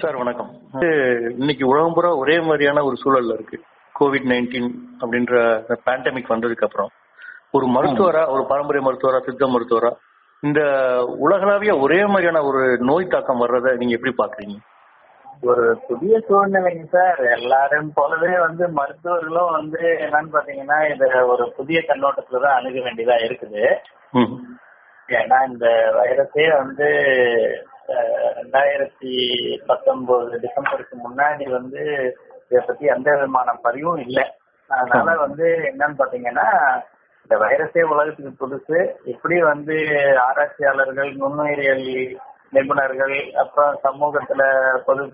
Sir வணக்கம். இது இன்னைக்கு உலகம் பூரா ஒரே மாதிரியான ஒரு சூழல்ல இருக்கு. கோவிட் நைன்டீன் அப்படின்ற பேண்டமிக் வந்ததுக்கு அப்புறம். ஒரு மருத்துவரா ஒரு பாரம்பரிய மருத்துவரா சித்த மருத்துவரா இந்த உலகளாவிய ஒரே மாதிரியான ஒரு நோய் தாக்கம் வர்றதை நீங்க எப்படி பாக்குறீங்க? ஒரு புதிய சூழ்நிலைங்க சார். எல்லாரும் போலவே வந்து மருத்துவர்களும் வந்து என்னன்னு பாத்தீங்கன்னா இத ஒரு புதிய கண்ணோட்டத்துல தான் அணுக வேண்டியதா இருக்குது. ஏன்னா இந்த வைரஸே வந்து ரெண்டாயிரத்தி பத்தொன்பது டிசம்பருக்கு முன்னாடி வந்து இதை பத்தி எந்த விதமான பதிவும் இல்லை. அதனால வந்து என்னன்னு பாத்தீங்கன்னா இந்த வைரஸே உலகத்துக்கு புதுசு. எப்படி வந்து ஆராய்ச்சியாளர்கள் நுண்ணுயிரியல் நிபுணர்கள் அப்புறம் சமூகத்துல பொது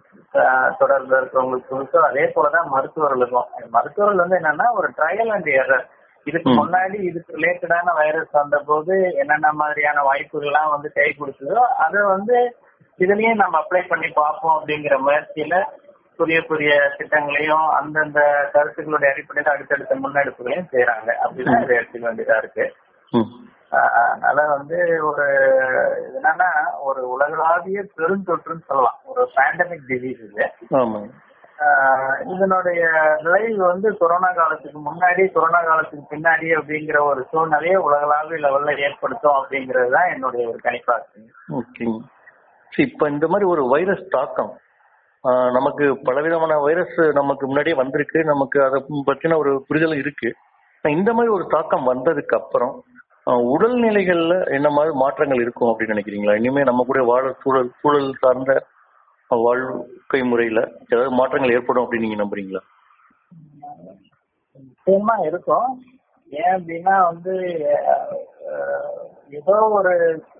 தொடர்பு இருக்கிறவங்களுக்கு புதுசோ. அதே போலதான் மருத்துவர்களுக்கும். மருத்துவர்கள் வந்து என்னன்னா ஒரு ட்ரையல் அண்ட் எரர் இதுக்கு. முன்னாடி இதுக்கு ரிலேட்டடான வைரஸ் வந்த போது என்னென்ன மாதிரியான வாய்ப்புகள்லாம் வந்து கை கொடுத்ததோ அதை வந்து இதுலயும் நம்ம அப்ளை பண்ணி பார்ப்போம் அப்படிங்கிற முயற்சியில புதிய புதிய திட்டங்களையும் அந்தந்த கருத்துக்களுடைய அடிப்படையில் அடுத்தடுத்த முன்னெடுப்புகளையும் செய்யறாங்க அப்படிதான் இதை எடுத்துக்க வேண்டியதா இருக்கு. அதனால வந்து ஒரு என்னன்னா ஒரு உலகளாவிய பெருந்தொற்றுன்னு சொல்லலாம். ஒரு பேண்டமிக் டிசீஸ் இது. இதனுடைய விளைவு வந்து கொரோனா காலத்துக்கு முன்னாடி கொரோனா காலத்துக்கு பின்னாடி அப்படிங்கிற ஒரு சூழ்நிலையை உலகளாவிய லெவல்ல ஏற்படுத்தும் அப்படிங்கிறது தான் என்னுடைய ஒரு கணிப்பா இருக்கு ஓகேங்க சரி இப்ப இந்த மாதிரி ஒரு வைரஸ் தாக்கம் நமக்கு பலவிதமான வைரஸ் நமக்கு முன்னாடியே வந்திருக்கு. நமக்கு அதை பத்தின ஒரு புரிதல் இருக்கு. இந்த மாதிரி ஒரு தாக்கம் வந்ததுக்கு அப்புறம் உடல்நிலைகள்ல என்ன மாதிரி மாற்றங்கள் இருக்கும் அப்படின்னு நினைக்கிறீங்களா? இனிமே நம்ம கூட வாழ சூழல் சூழல் சார்ந்த வாழ்க்கை முறையில ஏதாவது மாற்றங்கள் ஏற்படும் அப்படின்னு நீங்க நம்புறீங்களா? நிச்சயமா இருக்கும். ஏன் அப்படின்னா வந்து ஏதோ ஒரு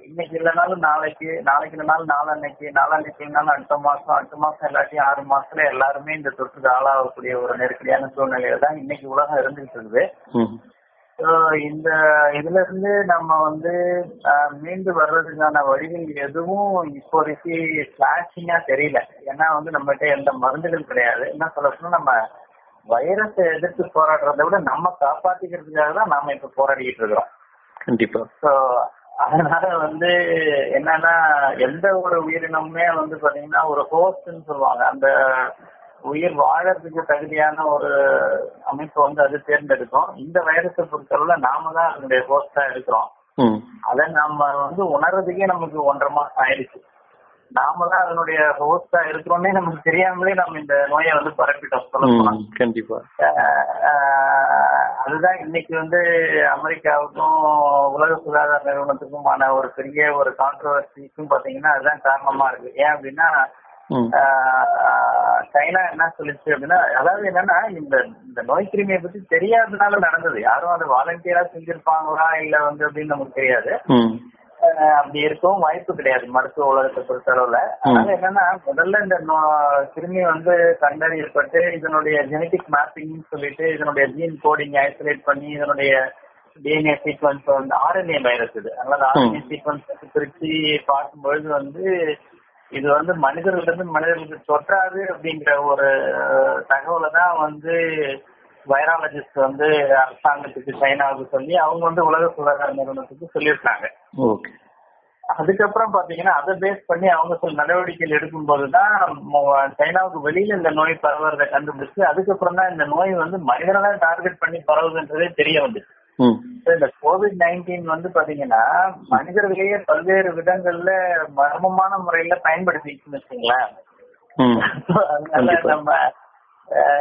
இன்னைக்கு இல்லைனாலும் நாளைக்கு நாளைக்கு இல்லைனாலும் நாளன்னைக்கு நாளன்னைக்கு இல்லைனாலும் அடுத்த மாசம் அடுத்த மாசம் இல்லாட்டியும் ஆறு மாசத்துல எல்லாருமே இந்த தொற்றுக்கு ஆளாகக்கூடிய ஒரு நெருக்கடியான சூழ்நிலையில தான் இன்னைக்கு உலகம் இருந்துகிட்டு இருக்குது. இந்த இதுல இருந்து நம்ம வந்து மீண்டு வர்றதுக்கான வழிகள் எதுவும் இப்போதைக்கு ஸ்லாஷிங்கா தெரியல. ஏன்னா வந்து நம்மகிட்ட எந்த மருந்துகள் கிடையாது. என்ன சொல்ல சொன்னா நம்ம வைரஸை எதிர்த்து போராடுறதை விட நம்ம காப்பாத்திக்கிறதுக்காக தான் நாம இப்ப போராடிக்கிட்டு இருக்கிறோம். கண்டிப்பா. ஸோ அதனால வந்து என்னன்னா எந்த ஒரு உயிரினமுமே வந்து பாத்தீங்கன்னா ஒரு ஹோஸ்ட்னு சொல்லுவாங்க. அந்த உயிர் வாழறதுக்கு தகுதியான ஒரு அமைப்பு வந்து அது தேர்ந்தெடுக்கும். இந்த வைரஸை பொறுத்தளவுல நாம தான் அதனுடைய ஹோஸ்டா இருக்கிறோம். அதை நம்ம வந்து உணர்றதுக்கே நமக்கு ஒன்றரை மாசம் ஆயிடுச்சு. நாம தான் அதனுடைய ஹோஸ்டா இருக்கிறோன்னே நமக்கு தெரியாமலே நம்ம இந்த நோயை வந்து பரப்பிட்டோம் சொல்ல கண்டிப்பா. அதுதான் இன்னைக்கு வந்து அமெரிக்காவுக்கும் உலக சுகாதார நிறுவனத்துக்குமான ஒரு பெரிய ஒரு கான்ட்ரவர்சிக்கும் பாத்தீங்கன்னா அதுதான் காரணமா இருக்கு. ஏன் அப்படின்னா சைனா என்ன சொல்லிச்சு அப்படின்னா அதாவது என்னன்னா இந்த இந்த நோய் கிருமியை பத்தி தெரியாததுனால நடந்தது. யாரும் அதை வாலண்டியரா செஞ்சிருப்பாங்களா இல்ல வந்து அப்படின்னு நமக்கு தெரியாது. அப்படி இருக்கவும் வாய்ப்பு கிடையாது மருத்துவ உலகத்தை பொறுத்தளவுல. அதனால என்னன்னா முதல்ல இந்த நோ- கிருமி வந்து கண்டறியப்பட்டு இதனுடைய ஜெனடிக் மேப்பிங் சொல்லிட்டு இதனுடைய ஜீன் கோடிங் ஐசோலேட் பண்ணி இதனுடைய டிஎன்ஏ சீக்வன்ஸ் வந்து ஆர்என்ஏ வைரஸ் இது. அதனால ஆர்என்ஏ சீக்வன்ஸ் பிரிச்சு பார்க்கும்பொழுது வந்து இது வந்து மனிதர்கள் இருந்து மனிதர்களுக்கு தொற்றாது அப்படிங்கிற ஒரு தகவலை தான் வந்து வைராலஜிஸ்ட் வந்து அரசாங்கத்துக்கு சைனாவுக்கு சொல்லி அவங்க வந்து உலக சுகாதார நிறுவனத்துக்கு சொல்லியிருக்காங்க. ஓகே. அதுக்கப்புறம் பாத்தீங்கன்னா அதை பேஸ் பண்ணி அவங்க சில நடவடிக்கைகள் எடுக்கும்போது தான் மொ- சைனாவுக்கு வெளியில இந்த நோய் பரவுறதை கண்டுபிடிச்சு அதுக்கப்புறம் தான் இந்த நோய் வந்து மனிதனை தான் டார்கெட் பண்ணி பரவுதுன்றதே தெரிய வந்துச்சு. இந்த கோவிட் நைன்டீன் வந்து பாத்தீங்கன்னா மனிதர்களையே பல்வேறு விதங்கள்ல மர்மமான முறையில பயன்படுத்திச்சுன்னு வச்சுங்களேன் அதனால. நம்ம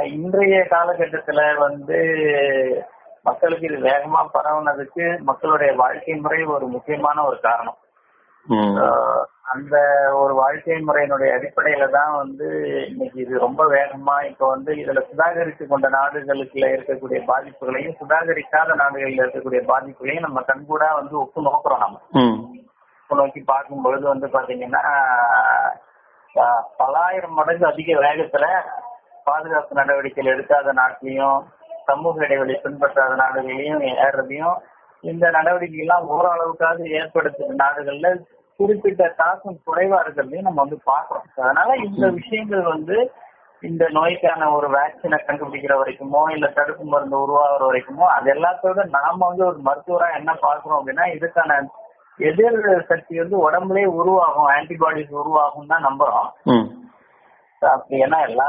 இன்றைய காலகட்டத்துல வந்து மக்களுக்கு இது வேகமா பரவுனதுக்கு மக்களுடைய வாழ்க்கை முறை ஒரு முக்கியமான ஒரு காரணம். அந்த ஒரு வாழ்க்கை முறையினுடைய அடிப்படையில தான் வந்து இன்னைக்கு இது ரொம்ப வேகமா இப்ப வந்து இதுல சுதாகரித்து கொண்ட நாடுகளுக்குள்ள இருக்கக்கூடிய பாதிப்புகளையும் சுதாகரிக்காத நாடுகளில் இருக்கக்கூடிய பாதிப்புகளையும் நம்ம கண்கூடா வந்து ஒப்பு நோக்குறோம் நம்ம. ஒப்பு நோக்கி பார்க்கும் பொழுது வந்து பாத்தீங்கன்னா பலாயிரம் மடங்கு அதிக வேகத்துல பாதுகாப்பு நடவடிக்கைகள் எடுக்காத நாட்டிலையும் சமூக இடைவெளி பின்பற்றாத நாடுகளையும் ஏறதையும் இந்த நடவடிக்கை எல்லாம் ஓரளவுக்காவது ஏற்படுத்துற நாடுகள்ல குறிப்பிட்ட தாக்கம் குறைவா இருக்கிறதையும் நம்ம வந்து பாக்குறோம் அதனால இந்த விஷயங்கள் வந்து இந்த நோய்க்கான ஒரு வேக்சினை கண்டுபிடிக்கிற வரைக்குமோ இல்ல தடுப்பு மருந்து உருவாகிற வரைக்குமோ அது எல்லாத்தோட நாம வந்து ஒரு மருத்துவரா என்ன பாக்குறோம் அப்படின்னா இதுக்கான எதிர் சக்தி வந்து உடம்புலயே உருவாகும் ஆன்டிபாடிஸ் உருவாகும் தான் நம்புறோம். அப்படி ஏன்னா எல்லா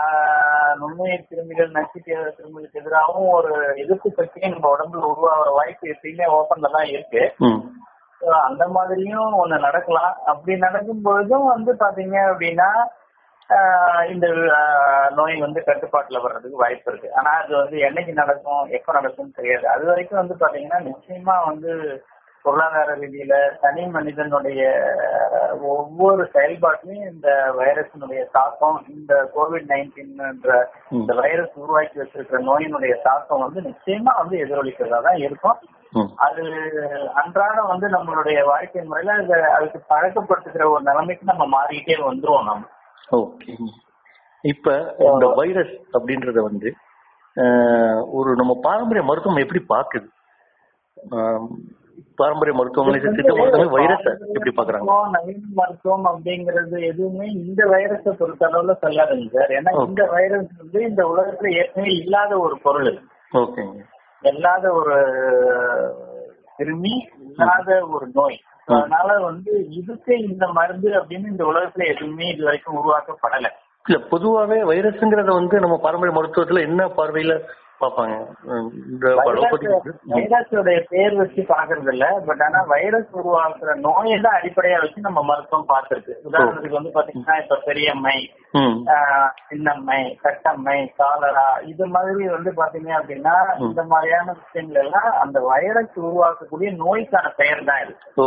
நுண்ணுயிர் கிருமிகள் நச்சுட்டு கிருமிகளுக்கு எதிராகவும் ஒரு எதிர்ப்பு சக்தியும் நம்ம உடம்புல உருவாகிற வாய்ப்பு எப்பயுமே ஓப்பன்ல தான் இருக்கு. அந்த மாதிரியும் ஒண்ணு நடக்கலாம். அப்படி நடக்கும் பொழுதும் வந்து பாத்தீங்க அப்படின்னா இந்த நோய் வந்து கட்டுப்பாட்டுல வர்றதுக்கு வாய்ப்பு இருக்கு. ஆனா அது வந்து என்னைக்கு நடக்கும் எப்ப நடக்கும்னு தெரியாது. அது வரைக்கும் வந்து பாத்தீங்கன்னா நிச்சயமா வந்து பொருளாதார ரீதியில தனி மனிதனுடைய ஒவ்வொரு செயல்பாட்டிலையும் இந்த வைரஸினுடைய தாக்கம் இந்த கோவிட் நைன்டீன்ன்ற இந்த வைரஸ் உருவாக்கி வச்சிருக்கிற நோயினுடைய தாக்கம் வந்து நிச்சயமா வந்து எதிரொலிக்கிறதா தான் இருக்கும். அது அன்றாடம் வந்து நம்மளுடைய வாழ்க்கை முறையில அது அதுக்கு பழக்கப்படுத்துகிற ஒரு நிலைமைக்கு நம்ம மாறிக்கிட்டே வந்துருவோம் நம்ம. ஓகே. இப்ப இந்த வைரஸ் அப்படின்றத வந்து ஒரு நம்ம பாரம்பரிய மருத்துவம் எப்படி பாக்குது பாரம்பரிய மருத்துவங்களை சித்த மருத்துவமே வைரஸ எப்படி பாக்குறாங்க நவீன மருத்துவம் அப்படிங்கிறது எதுவுமே இந்த வைரஸை பொறுத்த அளவுல சொல்லாதுங்க சார். ஏன்னா இந்த வைரஸ் வந்து இந்த உலகத்துல ஏற்கனவே இல்லாத ஒரு பொருள் ஓகேங்க இல்லாத ஒரு கிருமி இல்லாத ஒரு நோய். அதனால வந்து இதுக்கு இந்த மருந்து அப்படின்னு இந்த உலகத்துல எதுவுமே இது வரைக்கும் உருவாக்கப்படல. இல்ல பொதுவாவே வைரஸ்ங்கிறத வந்து நம்ம பாரம்பரிய மருத்துவத்துல என்ன பார்வையில பலபதி வைரஸோட பேர் வச்சு பாக்குறது இல்ல பட் ஆனா வைரஸ் உருவாக்குற நோயை தான் அடிப்படையா வச்சு நம்ம மருத்துவம் பார்த்திருக்கு. உதாரணத்துக்கு வந்து பாத்தீங்கன்னா இப்ப பெரியம்மை சின்னம்மை கட்டம்மை காலரா இது மாதிரி வந்து பாத்தீங்க அப்படின்னா இந்த மாதிரியான விஷயங்கள் எல்லாம் அந்த வைரஸ் உருவாக்கக்கூடிய நோய்க்கான பெயர் தான் இப்ப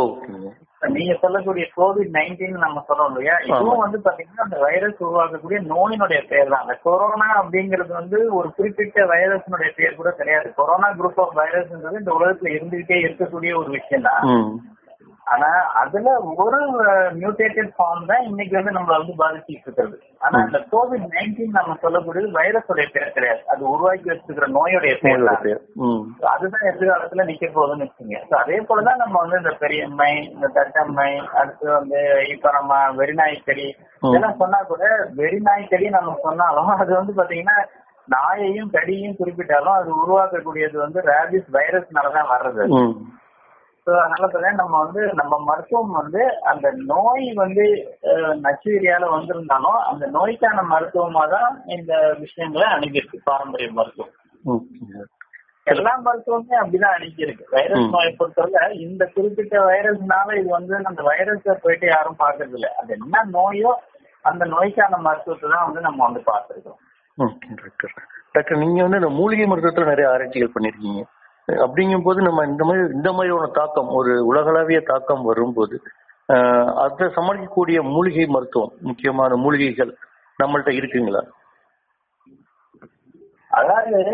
நீங்க சொல்லக்கூடிய கோவிட் நைன்டீன் நம்ம சொல்றோம் இல்லையா? இதுவும் வந்து பாத்தீங்கன்னா அந்த வைரஸ் உருவாக்கக்கூடிய நோயினுடைய பேர் தான். அந்த கொரோனா அப்படிங்கிறது வந்து ஒரு குறிப்பிட்ட வைரஸினுடைய பேர் கூட கிடையாது. கொரோனா குரூப் ஆஃப் வைரஸ்ன்றது இந்த உலகத்துல இருந்துகிட்டே இருக்கக்கூடிய ஒரு விஷயம் தான் ஆனா அதுல ஒரு மியூட்டேட்டட் ஃபார்ம் தான் இன்னைக்கு வந்து நம்மள வந்து பாதிச்சுட்டு இருக்கிறது. ஆனா இந்த கோவிட் நைன்டீன் நம்ம சொல்லக்கூடியது வைரஸோடைய பேர் கிடையாது. அது உருவாக்கி வச்சிருக்கிற நோயுடைய பேர் அதுதான் எதிர்காலத்துல நிக்க போகுதுன்னு வச்சுங்க அதே போலதான் நம்ம வந்து இந்த பெரியம்மை இந்த தட்டம்மை அடுத்து வந்து இப்ப நம்ம வெறிநாய்க்கடி இதெல்லாம் சொன்னா கூட வெறிநாய்க்கடி நம்ம சொன்னாலும் அது வந்து பாத்தீங்கன்னா நாயையும் கடியையும் குறிப்பிட்டாலும் அது உருவாக்கக்கூடியது வந்து ரேபிஸ் வைரஸ்னாலதான் வர்றது. அதனால நம்ம வந்து நம்ம மருத்துவம் வந்து அந்த நோய் வந்து அஹ், நச்சுயிரியால வந்திருந்தாலும் அந்த நோய்க்கான மருத்துவமா தான் இந்த விஷயங்களை அணுகிருக்கு பாரம்பரிய மருத்துவம். எல்லா மருத்துவமே அப்படிதான் அணுகிருக்கு வைரஸ் நோயை பொறுத்தவரை இந்த குறிப்பிட்ட வைரஸ்னால இது வந்து அந்த வைரஸை போயிட்டு யாரும் பாக்குறது இல்ல அது என்ன நோயோ அந்த நோய்க்கான மருத்துவத்தை தான் வந்து நம்ம வந்து டாக்டர். டாக்டர் நீங்க வந்து இந்த மூலிகை மருத்துவத்துல நிறைய ஆராய்ச்சிகள் பண்ணிருக்கீங்க அப்படிங்கும் போது நம்ம இந்த மாதிரி இந்த மாதிரியான தாக்கம் ஒரு உலகளாவிய தாக்கம் வரும்போது அதை சமாளிக்கக்கூடிய மூலிகை மருத்துவம் முக்கியமான மூலிகைகள் நம்மள்ட்ட இருக்குங்களா? அதாவது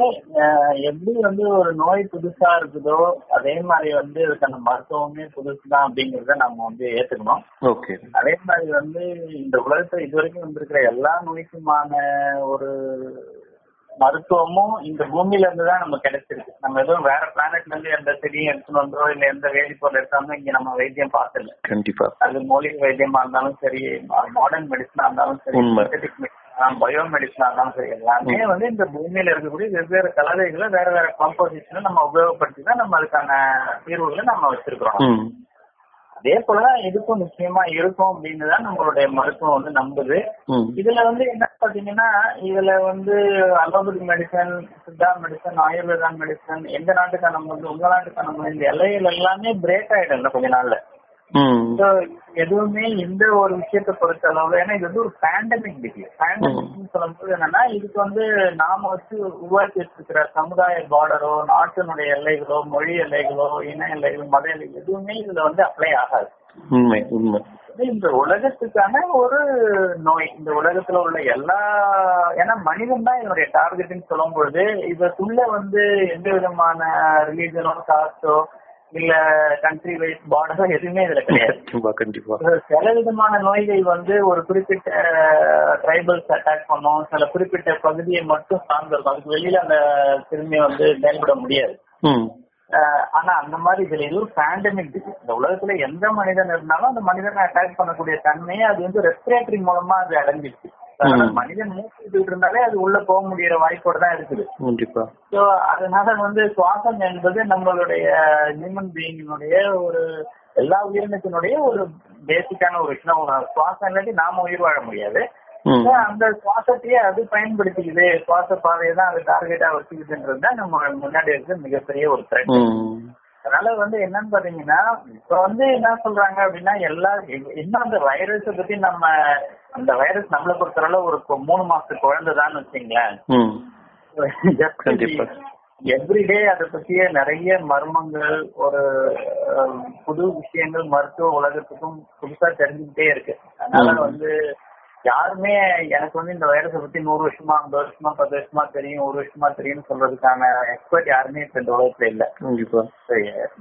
எப்படி வந்து ஒரு நோய் புதுசா இருக்குதோ அதே மாதிரி வந்து அதுக்கான மருத்துவமே புதுசுதான் அப்படிங்கறத நம்ம வந்து ஏத்துக்கணும். ஓகே. அதே மாதிரி வந்து இந்த உலகத்துல இது வரைக்கும் வந்திருக்கிற எல்லா நோய்க்குமான ஒரு மருத்துவமும் இந்த பூமியில இருந்து தான் நமக்கு கிடைச்சிருக்கு. நம்ம எதுவும் வேற பிளானட்ல இருந்து எந்த செடியும் எடுத்துட்டு வந்தோ இல்ல எந்த வேதிப்பொருள் எடுத்தாலும் இங்க நம்ம வைத்தியம் பார்த்தல கண்டிப்பா. அது மூலிகை வைத்தியமா இருந்தாலும் சரி மாடர்ன் மெடிசனா இருந்தாலும் சரி. பயோ மெடிசனா இருந்தாலும் சரி எல்லாமே வந்து இந்த பூமியில இருக்கக்கூடிய வெவ்வேறு கலவைகளை வேற வேற காம்போசிஷனை நம்ம உபயோகப்படுத்தி தான் நம்ம அதுக்கான தீர்வுகளை நம்ம வச்சிருக்கிறோம். அதே போலதான் இதுக்கும் நிச்சயமா இருக்கும் அப்படின்னு தான் நம்மளுடைய மருத்துவம் வந்து நம்புது. இதுல வந்து என்ன பாத்தீங்கன்னா இதுல வந்து allopathy medicine Siddha medicine Ayurveda medicine எந்த நாட்டுக்கான மருந்து உங்க நாட்டுக்கான மருந்து இந்த எல்லைகள் எல்லாமே பிரேக் ஆயிடும் இன்னும் கொஞ்ச நாள்ல. எதுவுமே இந்த ஒரு விஷயத்தை பொறுத்த அளவுல ஏன்னா இது வந்து ஒரு பேண்டமிக் டிசீஸ் பேண்டமிக் சொல்லும்போது என்னன்னா இதுக்கு வந்து நாம வச்சு உருவாக்கி வச்சிருக்கிற சமுதாய பார்டரோ நாட்டினுடைய எல்லைகளோ மொழி எல்லைகளோ இன எல்லைகளோ மத எல்லைகள் எதுவுமே இதுல வந்து அப்ளை ஆகாது. உண்மை உண்மை. இந்த உலகத்துக்கான ஒரு நோய். இந்த உலகத்துல உள்ள எல்லா ஏன்னா மனிதன் தான் இதனுடைய டார்கெட்னு சொல்லும் பொழுது இதுக்குள்ள வந்து எந்த விதமான ரிலீஜனோ காஸ்டோ இல்ல கண்ட்ரி வைஸ் பார்டரோ எதுவுமே இதுல கிடையாது. கண்டிப்பா கண்டிப்பா. சில விதமான நோய்கள் வந்து ஒரு குறிப்பிட்ட ட்ரைபல்ஸ் அட்டாக் பண்ணும். சில குறிப்பிட்ட பகுதியை மட்டும் சார்ந்திருக்கும் அதுக்கு வெளியில அந்த திரும்பி வந்து செயல்பட முடியாது. ஆனா அந்த மாதிரி இதுல எதுவும் பேண்டமிக் டிசீஸ் இந்த உலகத்துல எந்த மனிதன் இருந்தாலும் அந்த மனிதனை அட்டாக் பண்ணக்கூடிய தன்மையை அது வந்து ரெஸ்பிரேட்டரி மூலமா அது அடைஞ்சிருச்சு மனிதன் மூச்சு இருந்தாலே அது உள்ள போக முடியற வாய்ப்போட தான் இருக்குது. கண்டிப்பா. ஸோ அதனால வந்து சுவாசம் என்பது நம்மளுடைய ஹியூமன் பீயிங்கினுடைய ஒரு எல்லா உயிரினத்தினுடைய ஒரு பேசிக்கான ஒரு விஷயம். சுவாசம் இல்லாட்டி நாம உயிர் வாழ முடியாது. அந்த சுவாசத்தையே அது பயன்படுத்திக்குது. சுவாச பாதையை தான் அது டார்கெட்டா வச்சுக்குதுன்றது தான் நம்ம முன்னாடி இருக்க மிகப்பெரிய ஒரு த்ரெட். அதனால வந்து என்னன்னு பாத்தீங்கன்னா இப்ப வந்து என்ன சொல்றாங்க அப்படின்னா எல்லா இன்னும் அந்த வைரஸ பத்தி நம்ம அந்த வைரஸ் நம்மளை பொறுத்தவரை ஒரு மூணு மாசத்து குழந்தைதான்னு வச்சுங்களேன். எவ்ரிடே அதை பத்திய நிறைய மர்மங்கள் ஒரு புது விஷயங்கள் மருத்துவ உலகத்துக்கும் புதுசா தெரிஞ்சுக்கிட்டே இருக்கு அதனால. வந்து யாருமே எனக்கு வந்து இந்த வைரஸை பத்தி நூறு வருஷமா ஐம்பது வருஷமா பத்து வருஷமா தெரியும் ஒரு வருஷமா தெரியும்னு சொல்றதுக்கான எக்ஸ்பர்ட் யாருமே இப்ப இந்த உலகத்துல இல்ல. கண்டிப்பா.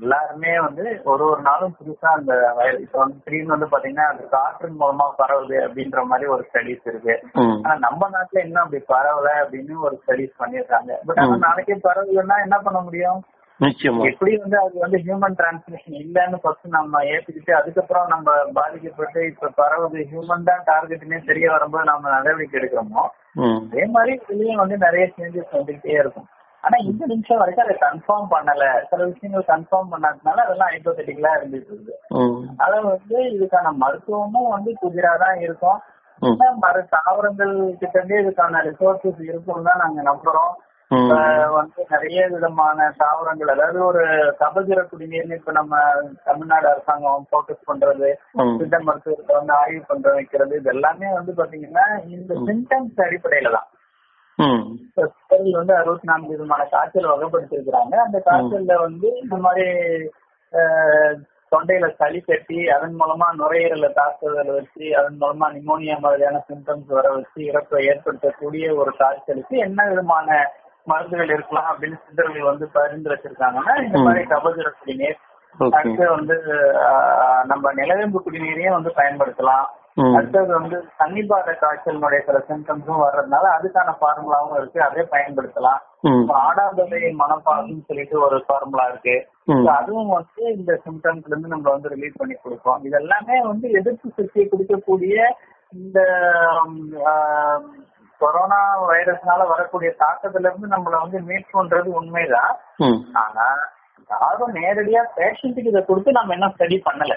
எல்லாருமே வந்து ஒரு ஒரு நாளும் புதுசா அந்த வைரஸ் இப்ப வந்து திடீர்னு வந்து பாத்தீங்கன்னா அது காற்றின் மூலமா பரவுது அப்படின்ற மாதிரி ஒரு ஸ்டடிஸ் இருக்கு. ஆனா நம்ம நாட்டுல இன்னும் அப்படி பரவல அப்படின்னு ஒரு ஸ்டடிஸ் பண்ணிருக்காங்க. பட் ஆனா. நாளைக்கே பரவலன்னா என்ன பண்ண முடியும்? நிச்சயமா எப்படி வந்து அது வந்து ஹியூமன் டிரான்ஸ்மிஷன் இல்லைன்னு ஃபர்ஸ்ட் நம்ம ஏத்துக்கிட்டு அதுக்கப்புறம் நம்ம பாதிக்கப்பட்டு இப்ப பரவுது ஹியூமன் தான் டார்கெட்னே தெரிய வரும்போது நம்ம நடவடிக்கை எடுக்கிறோமோ. அதே மாதிரி இதுலயும் வந்து நிறைய சேஞ்சஸ் வந்துகிட்டே இருக்கும் ஆனா இந்த நிமிஷம் வரைக்கும் அதை கன்ஃபார்ம் பண்ணல சில விஷயங்கள் கன்ஃபார்ம் பண்ணாததுனால அதெல்லாம் ஹைப்போதெட்டிக்கலா இருந்துட்டு இருக்கு. அத வந்து இதுக்கான மருத்துவமும் வந்து புதிரா தான் இருக்கும் ம். ஆனா, மர தாவரங்கள் கிட்ட இருந்தே இதுக்கான ரிசோர்சஸ் இருக்கும் தான் நாங்க நம்புறோம் வந்து நிறைய விதமான தாவரங்கள் அதாவது ஒரு கபஜர குடிநீர்னு இப்ப நம்ம தமிழ்நாடு அரசாங்கம் போக்கஸ் பண்றது. சித்த மருத்துவத்தை வந்து ஆய்வு பண்ற வைக்கிறது இது எல்லாமே வந்து பாத்தீங்கன்னா இந்த சிம்டம்ஸ் அடிப்படையில தான். வந்து அறுபத்தி நான்கு விதமான காய்ச்சல் வகைப்படுத்திருக்கிறாங்க அந்த காய்ச்சல்ல வந்து இந்த மாதிரி தொண்டையில சளி கட்டி அதன் மூலமா நுரையீரல தாக்குதல் வச்சு அதன் மூலமா நிமோனியா மாதிரியான சிம்டம்ஸ் வர வச்சு இறப்பை ஏற்படுத்தக்கூடிய ஒரு காய்ச்சலுக்கு என்ன விதமான மருந்துகள் இருக்கலாம் அப்படின்னு சித்தர்கள் வந்து பரிந்துரைச்சிருக்காங்கன்னா இந்த மாதிரி கபசுர குடிநீர். அடுத்து வந்து நம்ம நிலவேம்பு குடிநீரையும் வந்து பயன்படுத்தலாம். அடுத்தது வந்து தண்ணிப்பாத காய்ச்சலினுடைய சில சிம்டம்ஸும் வர்றதுனால அதுக்கான ஃபார்முலாவும் இருக்கு. அதை பயன்படுத்தலாம். ம். இப்ப ஆடாதொலை மனப்பாகுன்னு சொல்லிட்டு ஒரு ஃபார்முலா இருக்கு. அதுவும் வந்து இந்த சிம்டம்ஸ்ல இருந்து நம்ம வந்து ரிலீவ் பண்ணி கொடுப்போம். இது எல்லாமே வந்து எதிர்ப்பு சக்தியை கொடுக்கக்கூடிய இந்த கொரோனா வைரஸ்னால வரக்கூடிய தாக்கத்துல இருந்து நம்மள வந்து மீட் பண்றது உண்மைதான். ஆனா யாரும் நேரடியா பேஷண்ட்டுக்கு இதை கொடுத்து நம்ம இன்னும் ஸ்டடி பண்ணல.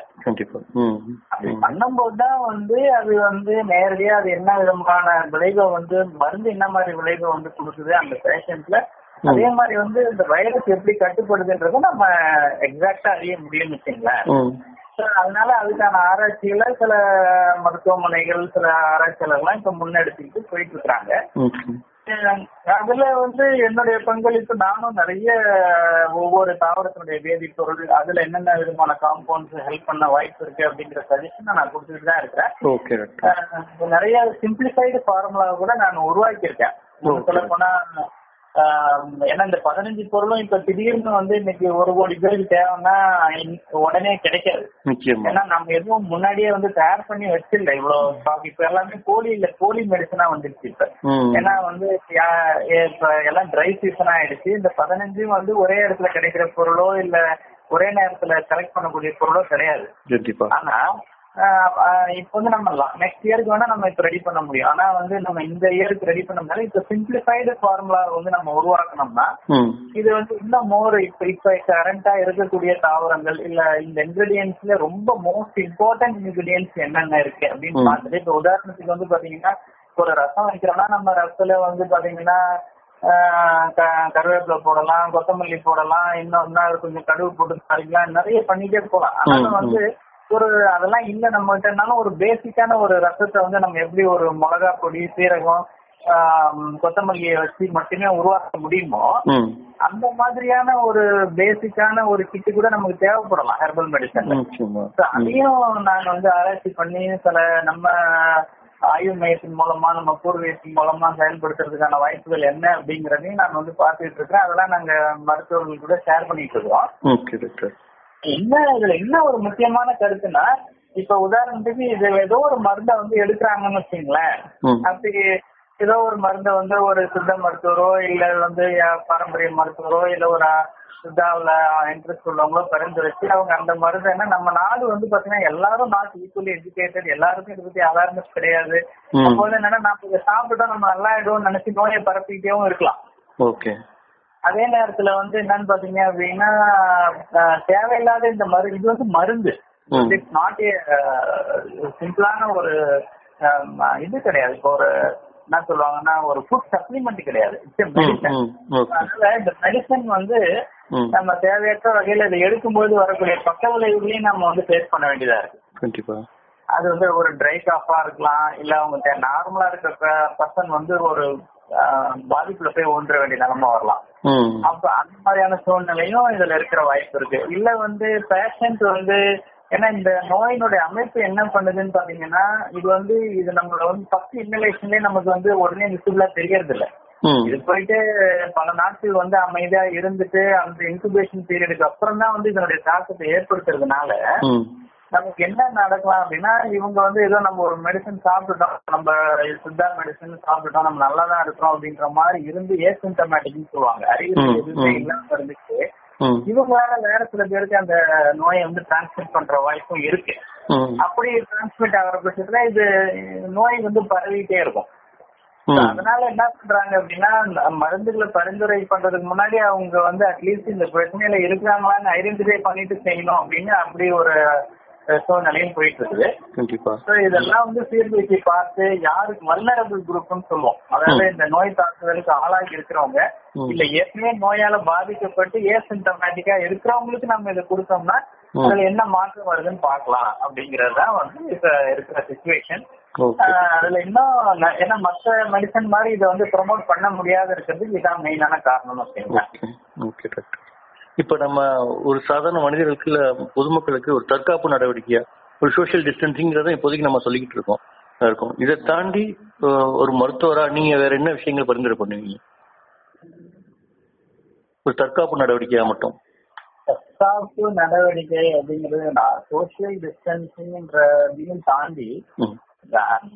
அப்படி. பண்ணும்போது தான் வந்து அது வந்து நேரடியா அது என்ன விதமான விளைவை வந்து மருந்து என்ன மாதிரி விளைவை வந்து கொடுக்குது அந்த பேஷண்ட்ல அதே மாதிரி வந்து இந்த வைரஸ் எப்படி கட்டுப்படுதுன்றத நம்ம எக்ஸாக்டா அறிய முடியும்னு வச்சுங்களேன். அதனால அதுக்கான ஆராய்ச்சிகளை சில மருத்துவமனைகள் சில ஆராய்ச்சியாளர்கள்லாம் இப்ப முன்னெடுத்துக்கிட்டு போயிட்டு இருக்காங்க. அதுல வந்து என்னுடைய பங்களிப்பு நானும் நிறைய ஒவ்வொரு தாவரத்தினுடைய வேதிப்பொருள் அதுல என்னென்ன விதமான காம்பவுண்ட்ஸ் ஹெல்ப் பண்ண வாய்ப்பு இருக்கு அப்படிங்கிற சஜஷன் நான் கொடுத்துட்டு தான் இருக்கிறேன் நிறைய சிம்பிளிஃபைடு ஃபார்முலா கூட நான் உருவாக்கியிருக்கேன். சொல்ல போனா ஏன்னா இந்த பதினஞ்சு பொருளும் இப்ப திடீர்னு வந்து இன்னைக்கு ஒரு கோடி பேருக்கு தேவைன்னா உடனே கிடைக்காது. ஏன்னா நம்ம எதுவும் முன்னாடியே வந்து தயார் பண்ணி வச்சிடல இவ்வளவு இப்ப எல்லாமே போலி இல்ல போலி மெடிசனா வந்துருச்சு இப்ப. ஏன்னா வந்து இப்ப எல்லாம் ட்ரை சீசன் ஆயிடுச்சு. இந்த பதினஞ்சும் வந்து ஒரே இடத்துல கிடைக்கிற பொருளோ இல்ல ஒரே நேரத்துல கலெக்ட் பண்ணக்கூடிய பொருளோ கிடையாது. ஆனா இப்ப வந்து நம்ம நெக்ஸ்ட் இயருக்கு வேணா நம்ம இப்ப ரெடி பண்ண முடியும் ஆனா வந்து நம்ம இந்த இயருக்கு ரெடி பண்ணதுனால இப்ப சிம்பிளிஃபைடு ஃபார்முலா வந்து நம்ம உருவாக்கணும்னா. இது வந்து இன்னும் மோர் இப்ப இப்ப கரண்டா இருக்கக்கூடிய தாவரங்கள் இல்ல இந்த இன்கிரீடியன்ஸ்ல ரொம்ப மோஸ்ட் இம்பார்ட்டன்ட் இன்கிரீடியன்ஸ் என்னென்ன இருக்கு அப்படின்னு. பார்த்துட்டு இப்ப உதாரணத்துக்கு வந்து பாத்தீங்கன்னா ஒரு ரசம் வைக்கிறோம்னா நம்ம ரசத்துல வந்து பாத்தீங்கன்னா கருவேப்பிலை போடலாம் கொத்தமல்லி போடலாம் இன்னொன்னா கொஞ்சம் கடுகு போட்டு தாளிக்கலாம் நிறைய பண்ணிட்டே போலாம் ஆனாலும் ம், வந்து ஒரு அதெல்லாம் இல்ல நம்ம கிட்டனாலும் ஒரு பேசிக்கான ஒரு ரசத்தை வந்து நம்ம எப்படி ஒரு மிளகா பொடி சீரகம் கொத்தமல்லியை வச்சு மட்டுமே உருவாக்க முடியுமோ. அந்த மாதிரியான ஒரு பேசிக்கான ஒரு கிட்டு கூட நமக்கு தேவைப்படலாம் ஹெர்பல் மெடிசன் அதையும் நான் வந்து ஆராய்ச்சி பண்ணி சில நம்ம ஆய்வு மையத்தின் மூலமா நம்ம பூர்வீகத்தின் மூலமா செயல்படுத்துறதுக்கான வாய்ப்புகள் என்ன அப்படிங்கறதையும் நான் வந்து பார்த்துட்டு இருக்கேன். அதெல்லாம் நாங்க மருத்துவர்கள் கூட ஷேர் பண்ணிட்டு இருக்கோம். என்ன இதுல என்ன ஒரு முக்கியமான கருத்துன்னா இப்ப உதாரணத்துக்கு இது ஏதோ ஒரு மருந்தை வந்து எடுக்கிறாங்கன்னு வச்சுங்களேன். அப்படி ஏதோ ஒரு மருந்தை வந்து ஒரு சித்த மருத்துவரோ இல்ல வந்து பாரம்பரிய மருத்துவரோ இல்ல ஒரு சித்தாவில் இன்ட்ரெஸ்ட் உள்ளவங்களோ பரிந்துரைச்சு அவங்க அந்த மருந்தை என்ன நம்ம நாடு வந்து பாத்தீங்கன்னா எல்லாரும் நாட் ஈக்குவலி எஜுகேட்டட் எல்லாருக்கும் இதை பத்தி அவேர்னஸ் கிடையாது ம். அப்போ வந்து என்னன்னா நம்ம இதை சாப்பிட்டா நம்ம நல்லா ஆயிடும்னு நினைச்சு நோயை பரப்பிக்கிட்டேவும் இருக்கலாம் ஓகே அதே நேரத்துல வந்து என்னன்னு பாத்தீங்க அப்படின்னா தேவையில்லாத இந்த மருந்து இது வந்து மருந்து. இட்ஸ் நாட் ஏ சிம்பிளான ஒரு இது கிடையாது. இப்போ ஒரு என்ன சொல்லுவாங்கன்னா ஒரு ஃபுட் சப்ளிமெண்ட் கிடையாது. இட்ஸ் மெடிசன் அதனால இந்த மெடிசன் வந்து நம்ம தேவையற்ற வகையில இதை எடுக்கும்போது வரக்கூடிய பக்க விளைவுகளையும் நம்ம வந்து ஃபேஸ் பண்ண வேண்டியதா இருக்கு. கண்டிப்பா. அது வந்து ஒரு ட்ரை காஃபா இருக்கலாம். இல்ல அவங்க நார்மலா இருக்க பர்சன் வந்து ஒரு பாதிப்புல போய் ஊன்ற வேண்டிய நிலைமை வரலாம். அப்ப அந்த மாதிரியான சூழ்நிலையும் இதுல இருக்கிற வாய்ப்பு இருக்கு. இல்ல வந்து பேஷண்ட் வந்து ஏன்னா இந்த நோயினுடைய அமைப்பு என்ன பண்ணுதுன்னு பாத்தீங்கன்னா இது வந்து இது நம்மளோட வந்து ஃபர்ஸ்ட் இன்னலேஷன்லயே நமக்கு வந்து உடனே விசிபிளா தெரியறது இல்ல இது போயிட்டு பல நாட்கள் வந்து அமைதியா இருந்துட்டு அந்த இன்குபேஷன் பீரியடுக்கு அப்புறம் தான் வந்து இதனுடைய தாக்கத்தை ஏற்படுத்துறதுனால நமக்கு என்ன நடக்கலாம் அப்படின்னா இவங்க வந்து ஏதோ நம்ம ஒரு மெடிசன் சாப்பிட்டுட்டோம் நம்ம சித்தா மெடிசன் சாப்பிட்டுட்டோம் நம்ம நல்லா தான் இருக்கிறோம் அப்படின்ற மாதிரி இருந்து ஏசிம்டமேட்டிக்னு சொல்லுவாங்க. அறிகுறி எதுவுமே. இல்லாம இருந்துச்சு. இவங்களால வேற சில பேருக்கு அந்த நோயை வந்து டிரான்ஸ்மிட் பண்ற வாய்ப்பும் இருக்கு. அப்படி டிரான்ஸ்மிட் ஆகிற பட்சத்துல இது நோய் வந்து பரவிட்டே இருக்கும். அதனால என்ன பண்றாங்க அப்படின்னா மருந்துகளை பரிந்துரை பண்றதுக்கு முன்னாடி அவங்க வந்து அட்லீஸ்ட் இந்த பிரச்சனையில இருக்கிறாங்களான்னு ஐடென்டிஃபை பண்ணிட்டு செய்யணும் அப்படின்னு அப்படி ஒரு சூழ்நிலையும் போயிட்டு இருக்குது கண்டிப்பா. ஸோ இதெல்லாம் வந்து சீர்தூக்கி பார்த்து யாருக்கு வல்னரபிள் குரூப்னு சொல்லுவோம். அதாவது இந்த நோய் தாக்குதலுக்கு ஆளாகி இருக்கிறவங்க. இல்ல ஏற்கனவே நோயால பாதிக்கப்பட்டு ஏசிம்டமேட்டிக்கா இருக்கிறவங்களுக்கு நம்ம இதை கொடுத்தோம்னா. அதுல என்ன மாற்றம் வருதுன்னு பார்க்கலாம். அப்படிங்கறது தான் வந்து இப்ப இருக்கிற சுச்சுவேஷன் அதுல இன்னும் ஏன்னா மத்த மெடிசன் மாதிரி இதை வந்து ப்ரொமோட் பண்ண முடியாத இருக்கிறதுக்கு இதான் மெயினான காரணம் டாக்டர் இப்போ நம்ம ஒரு சாதாரண மனிதர்களுக்கு இல்ல பொதுமக்களுக்கு ஒரு தற்காப்பு நடவடிக்கையா ஒரு சோஷியல் டிஸ்டன்சிங்கிறத இப்போதைக்கு நம்ம சொல்லிக்கிட்டு இருக்கோம். இருக்கோம். இதை தாண்டி ஒரு மருத்துவரா நீங்க வேற என்ன விஷயங்கள் பரிந்துரை பண்ணுவீங்க? ஒரு தற்காப்பு நடவடிக்கையா மட்டும். தற்காப்பு நடவடிக்கை அப்படிங்கிறது சோசியல் டிஸ்டன்சிங்ன்றதையும் தாண்டி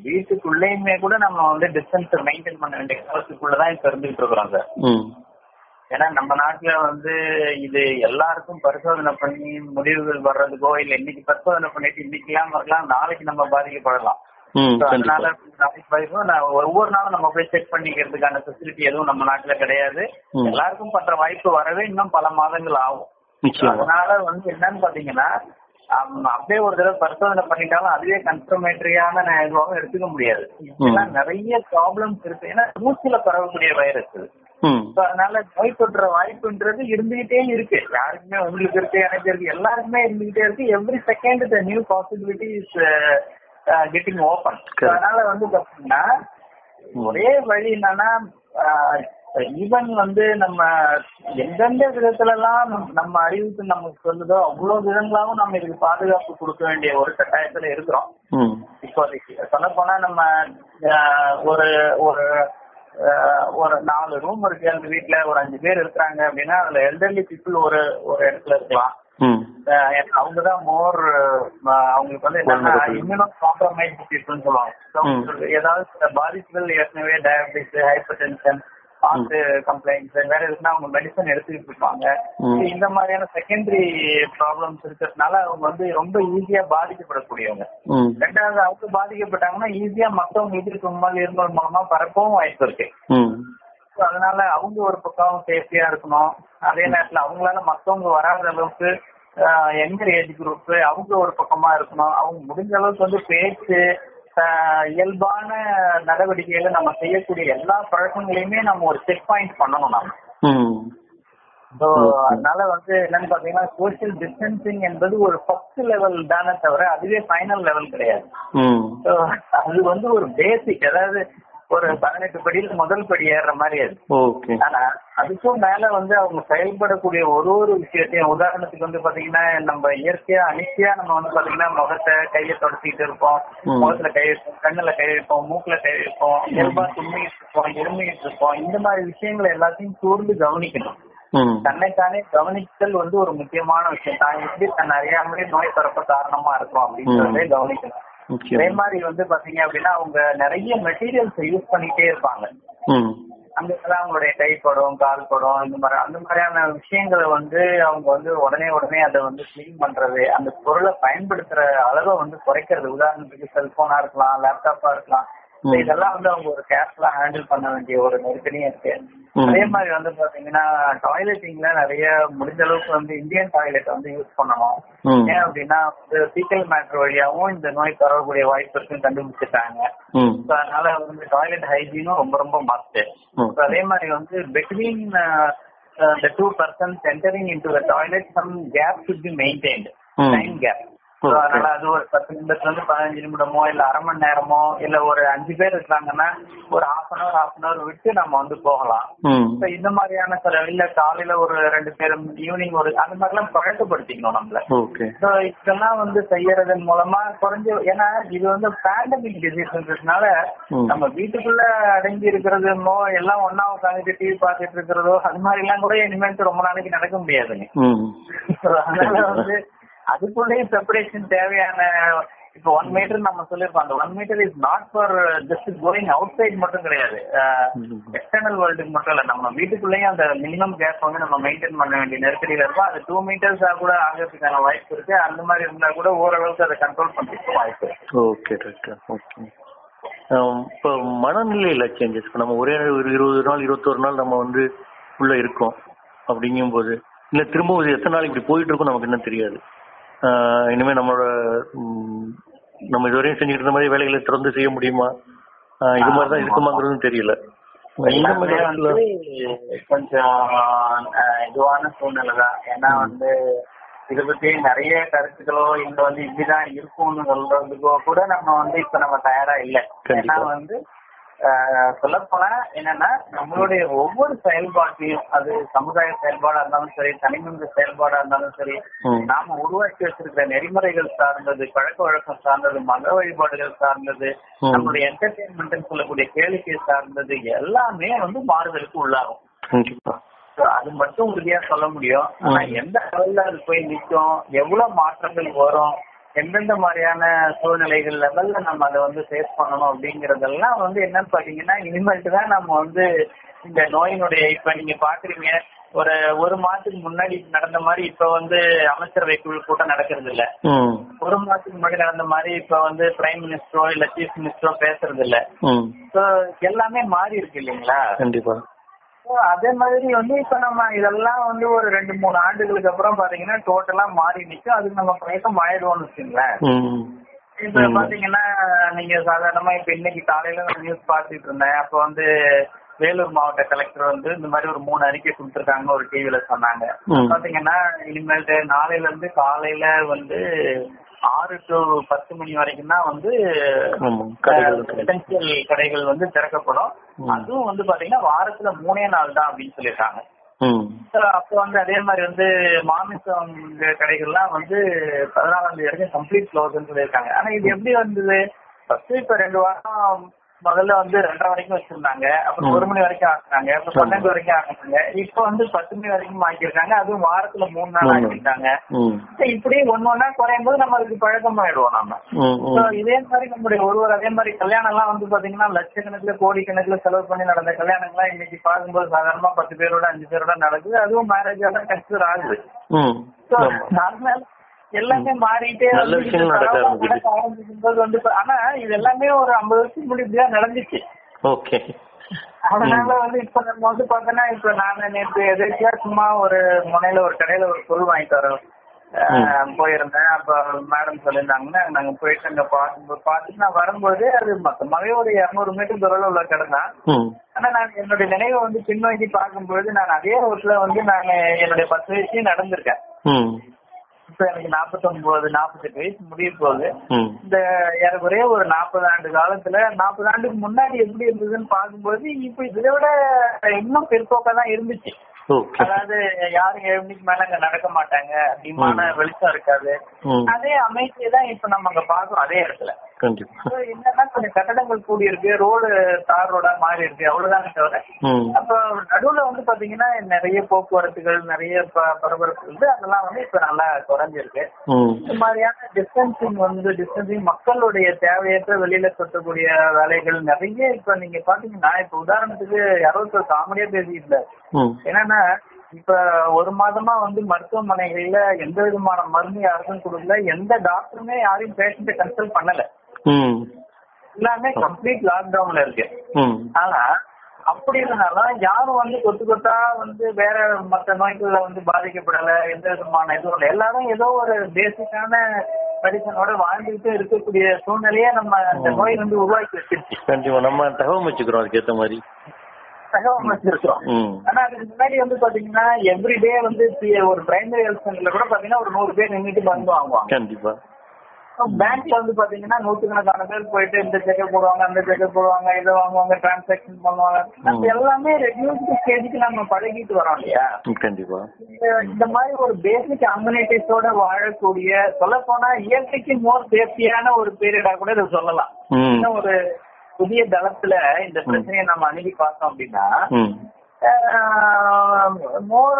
வீட்டுக்குள்ளேயுமே கூட நம்ம வந்து டிஸ்டன்ஸ் மெயின்டைன் பண்ண வேண்டிய காலத்துக்குள்ளதான் இப்ப இருந்துட்டு இருக்கிறோம் சார். ஏன்னா நம்ம நாட்டுல வந்து இது எல்லாருக்கும் பரிசோதனை பண்ணி முடிவுகள் வர்றதுக்கோ இல்ல இன்னைக்கு பரிசோதனை பண்ணிட்டு இன்னைக்கு இல்லாம இருக்கலாம் நாளைக்கு நம்ம பாதிக்கப்படலாம். அதனால நாளைக்கு நான் ஒவ்வொரு நாளும் நம்ம போய் செக் பண்ணிக்கிறதுக்கான ஃபெசிலிட்டி எதுவும் நம்ம நாட்டுல கிடையாது. எல்லாருக்கும் பண்ற வாய்ப்பு வரவே இன்னும் பல மாதங்கள் ஆகும். அதனால வந்து என்னன்னு பாத்தீங்கன்னா அப்படியே ஒரு தடவை பரிசோதனை பண்ணிட்டாலும் அதுவே கன்ஃபர்மேட்டரியான இதுவாகவும் எடுத்துக்க முடியாது. நிறைய ப்ராப்ளம்ஸ் இருக்கு. ஏன்னா மூச்சுல பரவக்கூடிய வைரஸ் அதனால நோய் தொற்ற வாய்ப்புன்றது இருந்துகிட்டே இருக்கு. யாருக்குமே உங்களுக்கு இருக்கு எனக்கு இருக்கு எல்லாருக்குமே இருந்துகிட்டே இருக்கு. Every second the new possibility is getting open. அதனால வந்து பாத்தீங்கன்னா ஒரே வழி என்னன்னா ஈவன் வந்து நம்ம எந்தெந்த விதத்துல எல்லாம் நம்ம- அறிவுக்கு நமக்கு சொல்லுதோ அவ்வளவு விதங்களாவும் நம்ம இதுக்கு பாதுகாப்பு கொடுக்க வேண்டிய ஒரு கட்டாயத்துல இருக்கிறோம். இப்போதைக்கு. சொல்ல போனா நம்ம ஒரு ஒரு ஒரு நாலு ரூம் இருக்கு. அந்த வீட்ல ஒரு அஞ்சு பேர் இருக்கிறாங்க அப்படின்னா அதுல எல்டர்லி பீப்புள் ஒரு ஒரு இடத்துல இருக்கலாம். ம். அவங்க தான் மோர் அவங்களுக்கு வந்து என்னன்னா. இம்யூனோ காம்ப்ரமைஸ் பீப்புள்னு சொல்லுவாங்க. ஏதாவது பாதிப்புகள் ஏற்கனவே diabetes hypertension heart complaints வேற எதுனா அவங்க மெடிசன் எடுத்துக்கிட்டு இருப்பாங்க இந்த மாதிரியான செகண்டரி ப்ராப்ளம்ஸ் இருக்கிறதுனால அவங்க வந்து ரொம்ப ஈஸியா பாதிக்கப்படக்கூடியவங்க. ரெண்டாவது அவங்க பாதிக்கப்பட்டாங்கன்னா ஈஸியா மத்தவங்களுக்கு தும்மல் இருமல் மூலமா பரப்பவும் வாய்ப்பு இருக்கு. அதனால அவங்க ஒரு பக்கம் சேஃப்டியா இருக்கணும். அதே நேரத்துல அவங்களால மத்தவங்க வராத அளவுக்கு எங்கர் ஏஜ் குரூப் அவங்க ஒரு பக்கமா இருக்கணும். அவங்க முடிஞ்ச அளவுக்கு வந்து பேச்சு இயல்பான நடவடிக்கைகளை நம்ம செய்யக்கூடிய எல்லா பழக்கங்களையுமே நம்ம ஒரு செக் பாயிண்ட் பண்ணணும் நம்ம ஸோ அதனால வந்து என்னன்னு பாத்தீங்கன்னா சோசியல் டிஸ்டன்சிங் என்பது ஒரு ஃபர்ஸ்ட் லெவல் தானே தவிர அதுவே ஃபைனல் லெவல் கிடையாது. ஸோ அது வந்து ஒரு பேசிக் அதாவது ஒரு பதினெட்டு படியில முதல் படி ஏறுற மாதிரி அது. ஓகே. ஆனா அதுக்கும் மேல வந்து அவங்க செயல்படக்கூடிய ஒரு ஒரு விஷயத்தையும் உதாரணத்துக்கு வந்து பாத்தீங்கன்னா நம்ம இயற்கையா அனிச்சையா நம்ம வந்து பாத்தீங்கன்னா முகத்தை கையை தொடச்சிட்டு இருப்போம். முகத்துல கை கண்ணுல கை வைப்போம் மூக்குல கை வைப்போம் இயல்பா தும்மிட்டு இருப்போம் இருமிட்டு இருப்போம். இந்த மாதிரி விஷயங்களை எல்லாத்தையும் கூர்ந்து கவனிக்கணும். தன்னைத்தானே கவனித்தல் வந்து ஒரு முக்கியமான விஷயம். தான் எப்படி தன்னை அறியாமலே நோய் பரப்ப காரணமா இருக்கும் அப்படின்றதே கவனிக்கணும். அதே மாதிரி வந்து பாத்தீங்க அப்படின்னா அவங்க நிறைய மெட்டீரியல்ஸ் யூஸ் பண்ணிட்டே இருப்பாங்க. அந்த இடத்துல அவங்களுடைய கை படம் கால் படம் இந்த மாதிரி அந்த மாதிரியான விஷயங்களை வந்து அவங்க வந்து உடனே உடனே அதை வந்து க்ளீன் பண்றது அந்த பொருளை பயன்படுத்துற அளவை வந்து குறைக்கிறது. உதாரணத்துக்கு செல்போனா இருக்கலாம் லேப்டாப்பா இருக்கலாம். இதெல்லாம் வந்து அவங்க ஒரு கேர்ஃபுல்லா ஹேண்டில் பண்ண வேண்டிய ஒரு நெருக்கடியும் இருக்கு. அதே மாதிரி வந்து பாத்தீங்கன்னா டாய்லெட்டிங்ல நிறைய முடிஞ்ச அளவுக்கு வந்து இந்தியன் டாய்லெட் வந்து யூஸ் பண்ணணும். ஏன் அப்படின்னா வந்து ஃபீக்கல் மேட்டர் வழியாவும் இந்த நோய் பரவக்கூடிய வாய்ப்பு இருக்குன்னு கண்டுபிடிச்சிட்டாங்க அதனால வந்து டாய்லெட் ஹைஜீனும் ரொம்ப ரொம்ப மஸ்ட். அதே மாதிரி வந்து between the two persons entering into the toilet some gap should be maintained ம். time gap So Okay. அதனால அது ஒரு பத்து நிமிடத்துல இருந்து பதினஞ்சு நிமிடமோ இல்ல அரை மணி நேரமோ இல்ல ஒரு அஞ்சு பேர் இருக்காங்கன்னா ஒரு half an hour half an hour விட்டு நம்ம வந்து போகலாம். So இந்த மாதிரியான சில இல்ல காலையில ஒரு ரெண்டு பேரும் ஈவினிங் ஒரு அந்த மாதிரிலாம் பழக்கப்படுத்திக்கணும் நம்மள. இதெல்லாம் வந்து செய்யறதன் மூலமா குறைஞ்ச ஏன்னா இது வந்து பேண்டமிக் டிசீஸ்ன்றதுனால. நம்ம வீட்டுக்குள்ள அடங்கி இருக்கிறதுமோ எல்லாம் ஒன்னா உட்காந்துட்டு டிவி பார்த்துட்டு இருக்கிறதோ அது மாதிரி எல்லாம் கூட இனிமேல் ரொம்ப நாளைக்கு நடக்க முடியாதுங்க. அதனால வந்து அதுக்குள்ளேயே செப்பரேஷன் தேவையான இப்போ ஒன் மீட்டர் நம்ம சொல்லியிருக்கோம். அந்த one meter is not for just going outside மட்டும் கிடையாது. எக்ஸ்டர்னல் வேர்ல்டுக்கு மட்டும் இல்ல. நம்ம வீட்டுக்குள்ளேயும் அந்த மினிமம் கேப் வந்து நம்ம மெயின்டைன் பண்ண வேண்டிய நெருக்கடியில இருக்கும். அது டூ மீட்டர்ஸா கூட ஆகிறதுக்கான வாய்ப்பு இருக்கு. அந்த மாதிரி இருந்தா கூட ஓரளவுக்கு அதை கண்ட்ரோல் பண்றதுக்கு வாய்ப்பு ஓகே டாக்டர் ஓகே இப்போ மனநிலையில சேஞ்சஸ் நம்ம ஒரே ஒரு இருபது நாள் இருபத்தொரு நாள் நம்ம வந்து உள்ள இருக்கோம். அப்படிங்கும்போது இல்லை திரும்ப எத்தனை நாள் இப்படி போயிட்டு இருக்கோம் நமக்கு என்ன தெரியாது. இனிமே நம்மளோட நம்ம இதுவரையும் செஞ்சுட்டு இருந்த மாதிரி வேலைகளை தொடர்ந்து செய்ய முடியுமா? இது மாதிரி தான் இருக்குமாங்கிறதும் தெரியல. கொஞ்சம் இதுவான சூழ்நிலை தான். ஏன்னா வந்து இதை பத்தி நிறைய கருத்துக்களோ இங்க வந்து இப்படிதான் இருக்கும்னு சொல்றதுக்கோ கூட நம்ம வந்து இப்ப நம்ம தயாரா இல்ல. ஏன்னா வந்து சொல்லப்போனா என்னன்னா நம்மளுடைய ஒவ்வொரு செயல்பாட்டையும் அது சமுதாய செயல்பாடா இருந்தாலும் சரி தனிமனித செயல்பாடா இருந்தாலும் சரி. நாம உருவாக்கி வச்சிருக்கிற நெறிமுறைகள் சார்ந்தது பழக்க வழக்கம் சார்ந்தது மத வழிபாடுகள் சார்ந்தது. நம்மளுடைய என்டர்டெயின்மெண்ட் சொல்லக்கூடிய கேளிக்கை சார்ந்தது எல்லாமே வந்து மாறுதலுக்கு உள்ளாகும் அது மட்டும் உறுதியா சொல்ல முடியும் ஆனா. எந்த லெவல்ல அது போய் நிற்கும் எவ்வளவு மாற்றங்கள் வரும் எந்தெந்த மாதிரியான சூழ்நிலைகள் லெவல்ல நம்ம அதை வந்து ஃபேஸ் பண்ணணும் அப்படிங்கறதெல்லாம் வந்து என்னன்னு பாத்தீங்கன்னா இனிமேல்ட்டு தான் நம்ம வந்து இந்த நோயினுடைய இப்ப நீங்க பாக்குறீங்க ஒரு ஒரு மாசத்துக்கு முன்னாடி நடந்த மாதிரி இப்ப வந்து அமைச்சரவை குழு கூட்டம் நடக்கிறது இல்ல ஒரு மாசத்துக்கு முன்னாடி நடந்த மாதிரி இப்ப வந்து பிரைம் மினிஸ்டரோ இல்ல சீஃப் மினிஸ்டரோ பேசுறது இல்ல எல்லாமே மாறி இருக்கு இல்லைங்களா? கண்டிப்பா. அதே மாதிரி வந்து இப்ப நம்ம இதெல்லாம் வந்து ஒரு ரெண்டு மூணு ஆண்டுகளுக்கு அப்புறம் பாத்தீங்கன்னா டோட்டலா மாறி நிக்கும். அதுக்கு நம்ம பழக்கம் ஆயிடுவோம்னு வச்சுங்களேன் இப்ப. பாத்தீங்கன்னா நீங்க சாதாரணமா இப்ப இன்னைக்கு காலையில நான் நியூஸ் பார்த்துட்டு இருந்தேன். அப்ப வந்து வேலூர் மாவட்ட கலெக்டர் வந்து இந்த மாதிரி ஒரு மூணு அறிக்கை கொடுத்துருக்காங்க ஒரு டிவில சொன்னாங்க. பாத்தீங்கன்னா இனிமேல்ட்டு நாளையில இருந்து காலையில வந்து ஆறு டு பத்து மணி வரைக்கும் தான் வந்து எசென்சியல் கடைகள் வந்து திறக்கப்படும். அதுவும் வந்து பாத்தீங்கன்னா வாரத்துல மூணே நாள் தான் அப்படின்னு சொல்லியிருக்காங்க. அப்போ வந்து அதே மாதிரி வந்து மாமிசம் கடைகள்லாம் வந்து பதினாலாம் தேதி வரைக்கும் கம்ப்ளீட் க்ளோஸ்ன்னு சொல்லியிருக்காங்க. ஆனா இது எப்படி வந்தது? ஃபர்ஸ்ட் இப்ப ரெண்டு வாரம் முதல்ல வந்து ரெண்டரை வரைக்கும் வச்சிருந்தாங்க. அப்புறம். ஒரு மணி வரைக்கும் ஆக்குனாங்க. அப்புறம். பன்னெண்டு வரைக்கும் ஆக்குனாங்க. இப்போ வந்து பத்து மணி வரைக்கும் ஆக்கியிருக்காங்க அதுவும் வாரத்துல மூணு நாள் So, இப்படி ஒன்னு ஒன்னா குறையும் போது நம்ம அதுக்கு பழக்கமாயிடுவோம் நம்ம ம் So, ம் இதே மாதிரி நம்முடைய ஒருவர் அதே மாதிரி கல்யாணம் எல்லாம் வந்து பாத்தீங்கன்னா லட்சக்கணக்குல கோடிக்கணக்குல செலவு பண்ணி நடந்த கல்யாணங்கள்லாம் இன்னைக்கு பார்க்கும்போது சாதாரணமா பத்து பேரோட அஞ்சு பேரோட நடக்குது. அதுவும் மேரேஜ் எல்லாம் கன்சிடர் ஆகுது. அதனால எல்லாமே மாறிட்டே நல்ல நடக்க ஆரம்பிக்குது. போது வந்து ஆனா இது எல்லாமே ஒரு ஐம்பது வருஷத்துக்கு முன்னாடி இப்படிதான் நடந்துச்சு. ஓகே. அதனால வந்து இப்ப நம்ம வந்து பாத்தோம்னா இப்ப நான் நேற்று எதிர்த்தியா சும்மா ஒரு முனையில ஒரு கடையில ஒரு பொருள் வாங்கிட்டு வரோம் போயிருந்தேன். அப்ப மேடம் சொல்லியிருந்தாங்கன்னா நாங்க போயிட்டு அங்க பார்த்து பார்த்துட்டு நான் வரும்போது அது மொத்தமாவே ஒரு இருநூறு மீட்டர் தூரம் உள்ள கடை தான். ஆனா நான் என்னுடைய நினைவை வந்து பின்னோக்கி பார்க்கும்பொழுது நான் அதே ரோட்ல வந்து நான் என்னுடைய பத்து வயசுலயும் நடந்திருக்கேன். இப்ப எனக்கு நாற்பத்தொன்பது நாற்பத்தெட்டு வயசு முடிய போகுது. இந்த ஏறக்குறைய ஒரு நாற்பது ஆண்டு காலத்துல நாற்பது ஆண்டுக்கு முன்னாடி எப்படி இருந்ததுன்னு பார்க்கும்போது இப்ப இதை விட இன்னும் பிற்போக்கா தான் இருந்துச்சு. அதாவது யாரும் ஏழு மணிக்கு மேல அங்க நடக்க மாட்டாங்க. அதிகமான வெளிச்சம் இருக்காது. அதே அமைதியை தான் இப்ப நம்ம அங்க பாக்குறோம் அதே இடத்துல. கொஞ்சம் கட்டடங்கள் கூடி இருக்கு ரோடு தார் ரோடா மாறி இருக்கு அவ்வளவுதானே தவிர. அப்ப நடுவுல வந்து பாத்தீங்கன்னா நிறைய போக்குவரத்துகள் நிறைய பரபரப்பு இருந்து அதெல்லாம் வந்து இப்ப நல்லா குறைஞ்சிருக்கு. இந்த மாதிரியான டிஸ்டன்சிங் வந்து டிஸ்டன்சிங் மக்களுடைய தேவையற்ற வெளியில கொட்டக்கூடிய வேலைகள் நிறைய இப்ப நீங்க பாத்தீங்கன்னா இப்ப உதாரணத்துக்கு யாரோ ஒருத்தர் காமெடியா பேசிட்டு என்னன்னா இப்ப ஒரு மாதமா வந்து மருத்துவமனைகள்ல எந்த விதமான மருந்து யாருக்கும் கொடுக்கல எந்த டாக்டருமே யாரையும் பேஷண்ட்டை கன்சல்ட் பண்ணல. எல்லாமே கம்ப்ளீட் லாக்டவுன்ல இருக்கு. ஆனா அப்படி இருந்தாலும் யாரும் வந்து கொத்து கொத்தா வந்து வேற மத்த நோய்கள்ல வந்து பாதிக்கப்படல எந்த விதமான இதுவும் இல்லை. எல்லாரும் ஏதோ ஒரு பேசிக்கான மெடிசனோட வாழ்ந்துகிட்டு இருக்கக்கூடிய சூழ்நிலையே நம்ம அந்த நோய் வந்து உருவாக்கி வச்சிருச்சு. கண்டிப்பா. நம்ம தகவல் வச்சுக்கிறோம் அதுக்கேத்த மாதிரி. தகவல் வச்சிருக்கிறோம். ஆனா அதுக்கு முன்னாடி வந்து பாத்தீங்கன்னா எவ்ரிடே வந்து ஒரு பிரைமரி ஹெல்த் சென்டர்ல கூட பாத்தீங்கன்னா ஒரு நூறு பேர் நின்றுட்டு மருந்து வாங்குவாங்க. கண்டிப்பா. பேங்க்ல வந்து பாத்தீங்கன்னா நூத்துக்கணக்கான பேர் போயிட்டு இந்த செக்கப் போடுவாங்க அந்த செக்கப் போடுவாங்க இதை வாங்குவாங்க டிரான்சாக்ஷன் பண்ணுவாங்க. எல்லாமே ரெடியூஸ்டு ஸ்டேஜுக்கு நம்ம பழகிட்டு வரோம் இல்லையா? கண்டிப்பா. இந்த- மாதிரி ஒரு பேசிக் அம்யூனிட்டிஸோட வாழக்கூடிய சொல்ல போனா இயற்கைக்கு மோர் சேஃப்டியான ஒரு பீரியடா கூட இதை சொல்லலாம். இன்னும் ஒரு புதிய தளத்துல இந்த பிரச்சனையை நம்ம அணுகி பார்த்தோம் அப்படின்னா மோர்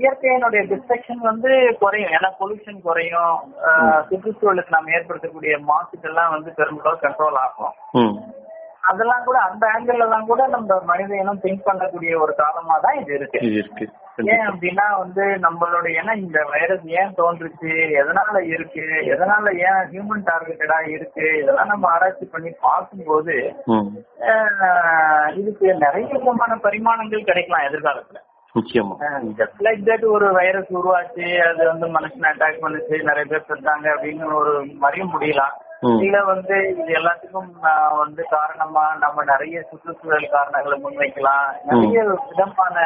இயற்கையினுடைய டிஸ்ட்ரக்ஷன் வந்து குறையும். ஏன்னா பொல்யூஷன் குறையும். சுற்றுச்சூழலுக்கு நம்ம ஏற்படுத்தக்கூடிய மாசுக்கெல்லாம் வந்து பெரும்பாலும் கண்ட்ரோல் ஆகும். அதெல்லாம் கூட அந்த ஆங்கிள் எல்லாம் கூட நம்ம மனித இனம் திங்க் பண்ணக்கூடிய ஒரு காலமா தான் இது இருக்கு. ஏன் அப்படின்னா வந்து நம்மளோட ஏன்னா இந்த வைரஸ் ஏன் தோன்றுச்சு எதனால இருக்கு எதனால ஏன் ஹியூமன் டார்கெட்டடா இருக்கு இதெல்லாம் நம்ம ஆராய்ச்சி பண்ணி பார்க்கும்போது இதுக்கு நிறைய விதமான பரிமாணங்கள் கிடைக்கலாம் எதிர்காலத்துல. ஜஸ்ட் லைக் தட் ஒரு வைரஸ் உருவாச்சு அது வந்து மனுஷனை அட்டாக் பண்ணுச்சு நிறைய பேர் செத்தாங்க அப்படின்னு ஒரு மறைய முடியலாம். இல்ல வந்து இது எல்லாத்துக்கும் வந்து காரணமா நம்ம நிறைய சுற்றுச்சூழல் காரணங்களை முன்வைக்கலாம். நிறைய விதமான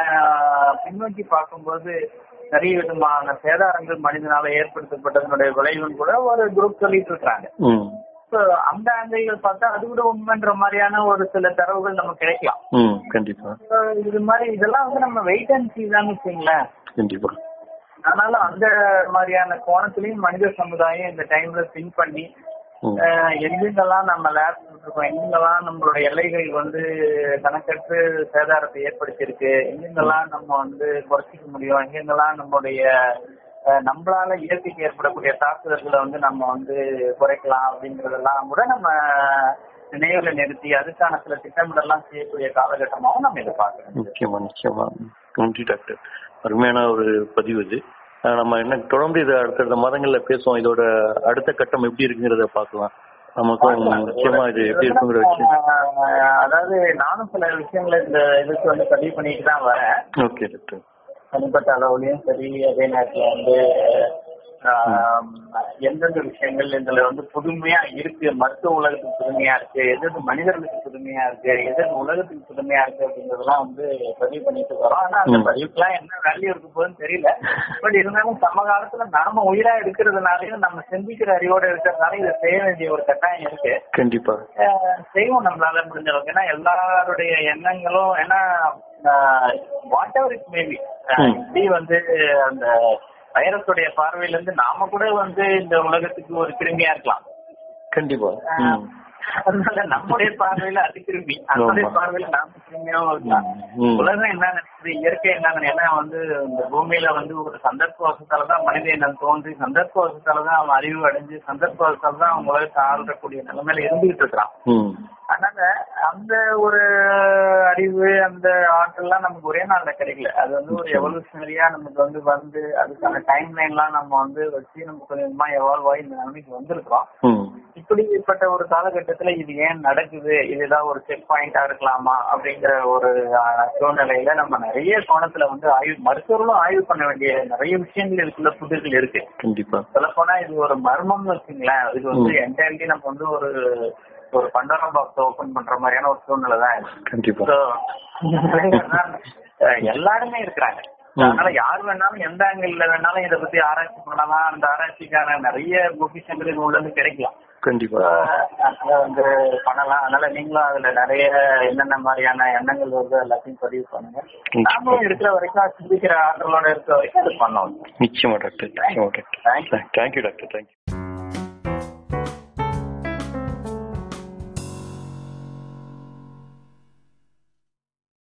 பின்னோக்கி பார்க்கும்போது நிறைய விதமான சேதாரங்கள் மனிதனால ஏற்படுத்தப்பட்டதனுடைய விளைவுன்னு கூட ஒரு குரூப் சொல்லிட்டு இருக்காங்க. அந்த ஆங்கிள்கள் பார்த்தா அது கூட உண்மைன்ற மாதிரியான ஒரு சில தரவுகள் நமக்கு கிடைக்கலாம். கண்டிப்பா. இது மாதிரி இதெல்லாம் வந்து நம்ம வெயிட் அண்ட் சீ தான் வச்சுங்களேன். கண்டிப்பா. ஆனாலும் அந்த மாதிரியான கோணத்திலையும் மனித சமுதாயம் இந்த டைம்ல திங்க் பண்ணி எங்கெங்கெல்லாம் நம்ம லேப் இருக்கோம் எங்கெங்கெல்லாம் நம்மளோட எல்லைகள் வந்து கணக்கற்று சேதாரத்தை ஏற்படுத்தியிருக்கு எங்கெங்கெல்லாம் நம்ம வந்து குறைச்சிக்க முடியும் எங்கெங்கெல்லாம் நம்மளுடைய நம்மளால இயற்கைக்கு ஏற்படக்கூடிய தாக்குதல்களை வந்து நம்ம வந்து குறைக்கலாம் அப்படிங்கறதெல்லாம் கூட நம்ம நினைவுல நிறுத்தி அதுக்கான சில திட்டமிடலாம் செய்யக்கூடிய காலகட்டமாகவும் நம்ம இதை பார்க்கணும் நிச்சயமா நிச்சயமா நன்றி டாக்டர். அருமையான ஒரு பதிவு இது. நம்ம என்ன தொடர்ந்து இதை அடுத்தடுத்த மாதங்கள்ல பேசுவோம். இதோட அடுத்த கட்டம் எப்படி இருக்குங்கிறத பார்க்கலாம். நமக்கும் நிச்சயமா இது எப்படி இருக்குங்கிற வச்சு அதாவது நானும் சில விஷயங்களை இந்த இதுக்கு வந்து பதிவு பண்ணிட்டு தான் வரேன். Okay doctor. தனிப்பட்ட அளவுலயும் சரி அதே நேரத்துல வந்து எந்தெந்த விஷயங்கள் இதுல வந்து புதுமையா இருக்கு மருத்துவ உலகத்துக்கு புதுமையா இருக்கு எது எது மனிதர்களுக்கு புதுமையா இருக்கு எது உலகத்துக்கு புதுமையா இருக்கு அப்படிங்கறதெல்லாம் வந்து பதிவு பண்ணிட்டு வரோம். ஆனா அந்த. பதிவுக்குலாம் என்ன வேல்யூ இருக்கு போதுன்னு தெரியல. பட் இருந்தாலும் சமகாலத்துல நாம உயிரா எடுக்கிறதுனாலயும் நம்ம சிந்திக்கிற அறிவோட இருக்கிறதுனால இதை செய்ய வேண்டிய ஒரு கட்டாயம் இருக்கு. கண்டிப்பா. செய்வோம் நம்மளால முடிஞ்ச அளவுக்கு. ஏன்னா எல்லாருடைய எண்ணங்களும் ஏன்னா வாட் எவர் இட் மேபி. இப்படி வந்து அந்த வைரஸுடைய பார்வையில இருந்து நாம கூட வந்து இந்த உலகத்துக்கு ஒரு கிருமியா இருக்கலாம். கண்டிப்பா. அதனால நம்முடைய பார்வையில அது கிருமி அதனுடைய. பார்வையில நாம கிருமியாவும் இருக்கலாம் ம். உலகம் என்ன நினைக்குது இயற்கை என்ன? ஏன்னா வந்து இந்த பூமியில வந்து ஒரு சந்தர்ப்பவசத்தால தான் மனித இனம் தோன்றி சந்தர்ப்பவசத்தால தான் அவன் அறிவு அடைஞ்சு சந்தர்ப்பவசத்தால தான் அவன் உலகத்தை ஆளக்கூடிய நிலைமையில இருந்துகிட்டு இருக்கிறான் அதனால அந்த ஒரு அறிவு அந்த ஆற்றல்லாம் நமக்கு ஒரே நாள்ல கிடைக்கல அது வந்து ஒரு எவல்யூஷனரியா நமக்கு வந்து வந்து அதுக்கான டைம் லைன்லாம் நம்ம வந்து வச்சு நம்ம கொஞ்சமா எவால்வ் ஆகி இந்த நிலைமைக்கு வந்திருக்கிறோம் இப்படிப்பட்ட ஒரு காலகட்டத்துல இது ஏன் நடக்குது? இதுதான் ஒரு செக் பாயிண்டா இருக்கலாமா? அப்படிங்கிற ஒரு சூழ்நிலையில நம்ம நிறைய கோணத்துல வந்து ஆய்வு மருத்துவர்களும் ஆய்வு பண்ண வேண்டிய நிறைய விஷயங்கள் இதுக்குள்ள புதிர்கள் இருக்கு. கண்டிப்பா. சொல்ல போனா இது ஒரு மர்மம்னு வச்சுங்களேன். இது வந்து என்டையர்லி நம்ம வந்து ஒரு ஒரு பண்டார பாக்ஸ் ஓபன் பண்ற மாதிரியான ஒரு சூழ்நிலை தான் எல்லாருமே இருக்கிறாங்க. அதனால யார் வேணாலும் எந்த ஆங்கிள் வேணாலும் இதை பத்தி ஆராய்ச்சி பண்ணலாம். அந்த ஆராய்ச்சிக்கான நிறைய பொக்கிஷங்கள் உள்ள இருந்து கிடைக்கலாம். கண்டிப்பா. வந்து பண்ணலாம். அதனால நீங்களும் அதுல நிறைய என்னென்ன மாதிரியான எண்ணங்கள் வருது எல்லாத்தையும் பதிவு பண்ணுங்க. நாமளும் இருக்கிற வரைக்கும் சிந்திக்கிற ஆற்றலோட இருக்கிற வரைக்கும் அது பண்ணலாம் நிச்சயமா டாக்டர் தேங்க்யூ டாக்டர் தேங்க்யூ